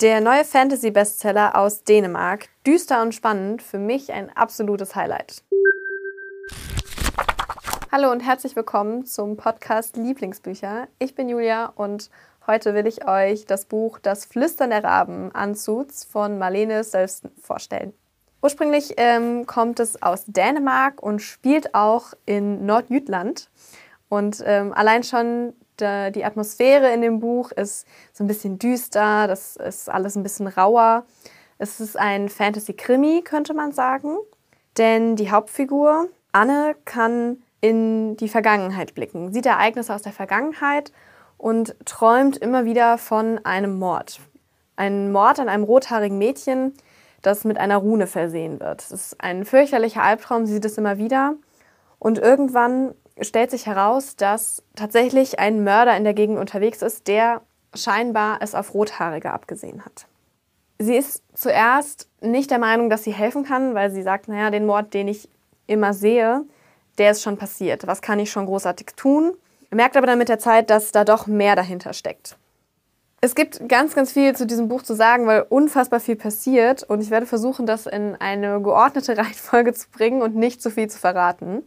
Der neue Fantasy-Bestseller aus Dänemark. Düster und spannend, für mich ein absolutes Highlight. Hallo und herzlich willkommen zum Podcast Lieblingsbücher. Ich bin Julia und heute will ich euch das Buch Das Flüstern der Raben Anzuts von Marlene Sölsten vorstellen. Ursprünglich ähm, kommt es aus Dänemark und spielt auch in Nordjütland. Und ähm, allein schon de, die Atmosphäre in dem Buch ist so ein bisschen düster, das ist alles ein bisschen rauer. Es ist ein Fantasy-Krimi, könnte man sagen. Denn die Hauptfigur, Anne, kann in die Vergangenheit blicken, sieht Ereignisse aus der Vergangenheit und träumt immer wieder von einem Mord. Ein Mord an einem rothaarigen Mädchen, das mit einer Rune versehen wird. Das ist ein fürchterlicher Albtraum, sie sieht es immer wieder. Und irgendwann stellt sich heraus, dass tatsächlich ein Mörder in der Gegend unterwegs ist, der scheinbar es auf Rothaarige abgesehen hat. Sie ist zuerst nicht der Meinung, dass sie helfen kann, weil sie sagt, naja, den Mord, den ich immer sehe, der ist schon passiert. Was kann ich schon großartig tun? Merkt aber dann mit der Zeit, dass da doch mehr dahinter steckt. Es gibt ganz, ganz viel zu diesem Buch zu sagen, weil unfassbar viel passiert und ich werde versuchen, das in eine geordnete Reihenfolge zu bringen und nicht zu viel zu verraten.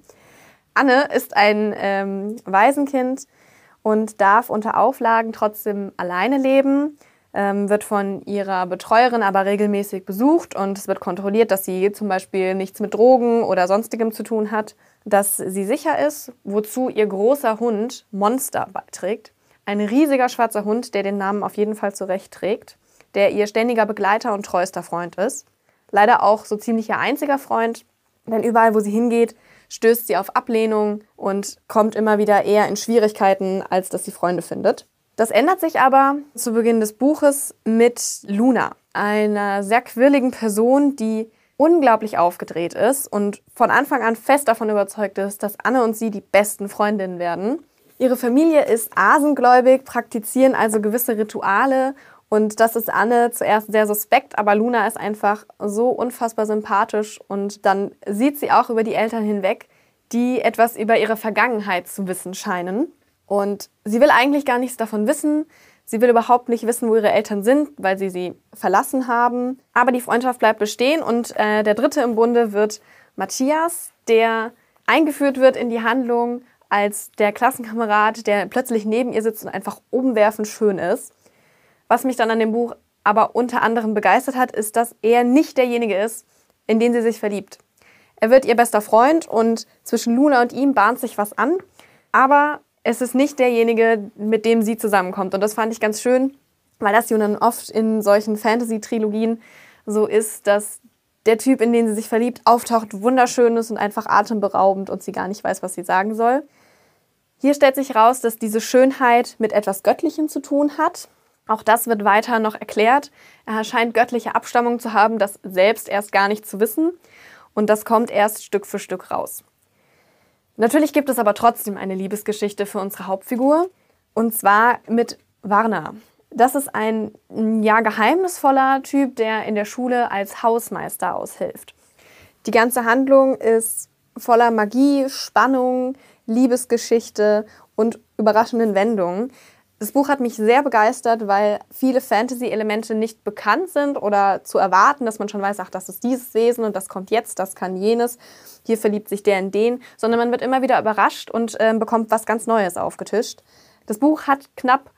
Anne ist ein ähm, Waisenkind und darf unter Auflagen trotzdem alleine leben, ähm, wird von ihrer Betreuerin aber regelmäßig besucht und es wird kontrolliert, dass sie zum Beispiel nichts mit Drogen oder sonstigem zu tun hat dass sie sicher ist, wozu ihr großer Hund Monster beiträgt. Ein riesiger schwarzer Hund, der den Namen auf jeden Fall zurecht trägt, der ihr ständiger Begleiter und treuester Freund ist. Leider auch so ziemlich ihr einziger Freund, denn überall, wo sie hingeht, stößt sie auf Ablehnung und kommt immer wieder eher in Schwierigkeiten, als dass sie Freunde findet. Das ändert sich aber zu Beginn des Buches mit Luna, einer sehr quirligen Person, die unglaublich aufgedreht ist und von Anfang an fest davon überzeugt ist, dass Anne und sie die besten Freundinnen werden. Ihre Familie ist asengläubig, praktizieren also gewisse Rituale und das ist Anne zuerst sehr suspekt, aber Luna ist einfach so unfassbar sympathisch und dann sieht sie auch über die Eltern hinweg, die etwas über ihre Vergangenheit zu wissen scheinen. Und sie will eigentlich gar nichts davon wissen, Sie will überhaupt nicht wissen, wo ihre Eltern sind, weil sie sie verlassen haben. Aber die Freundschaft bleibt bestehen und äh, der dritte im Bunde wird Matthias, der eingeführt wird in die Handlung als der Klassenkamerad, der plötzlich neben ihr sitzt und einfach umwerfend schön ist. Was mich dann an dem Buch aber unter anderem begeistert hat, ist, dass er nicht derjenige ist, in den sie sich verliebt. Er wird ihr bester Freund und zwischen Luna und ihm bahnt sich was an, aber es ist nicht derjenige, mit dem sie zusammenkommt. Und das fand ich ganz schön, weil das ja dann oft in solchen Fantasy-Trilogien so ist, dass der Typ, in den sie sich verliebt, auftaucht, wunderschön ist und einfach atemberaubend und sie gar nicht weiß, was sie sagen soll. Hier stellt sich raus, dass diese Schönheit mit etwas Göttlichem zu tun hat. Auch das wird weiter noch erklärt. Er scheint göttliche Abstammung zu haben, das selbst erst gar nicht zu wissen. Und das kommt erst Stück für Stück raus. Natürlich gibt es aber trotzdem eine Liebesgeschichte für unsere Hauptfigur. Und zwar mit Warner. Das ist ein ja geheimnisvoller Typ, der in der Schule als Hausmeister aushilft. Die ganze Handlung ist voller Magie, Spannung, Liebesgeschichte und überraschenden Wendungen. Das Buch hat mich sehr begeistert, weil viele Fantasy-Elemente nicht bekannt sind oder zu erwarten, dass man schon weiß, ach, das ist dieses Wesen und das kommt jetzt, das kann jenes, hier verliebt sich der in den, sondern man wird immer wieder überrascht und äh, bekommt was ganz Neues aufgetischt. Das Buch hat knapp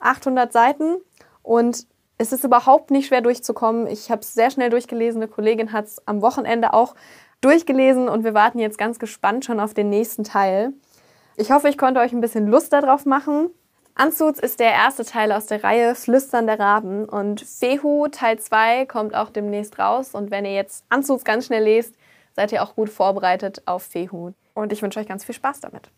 800 Seiten und es ist überhaupt nicht schwer durchzukommen. Ich habe es sehr schnell durchgelesen. Eine Kollegin hat es am Wochenende auch durchgelesen und wir warten jetzt ganz gespannt schon auf den nächsten Teil. Ich hoffe, ich konnte euch ein bisschen Lust darauf machen. Anzuts ist der erste Teil aus der Reihe Flüstern der Raben und Fehu Teil 2 kommt auch demnächst raus und wenn ihr jetzt Anzuts ganz schnell lest, seid ihr auch gut vorbereitet auf Fehu und ich wünsche euch ganz viel Spaß damit.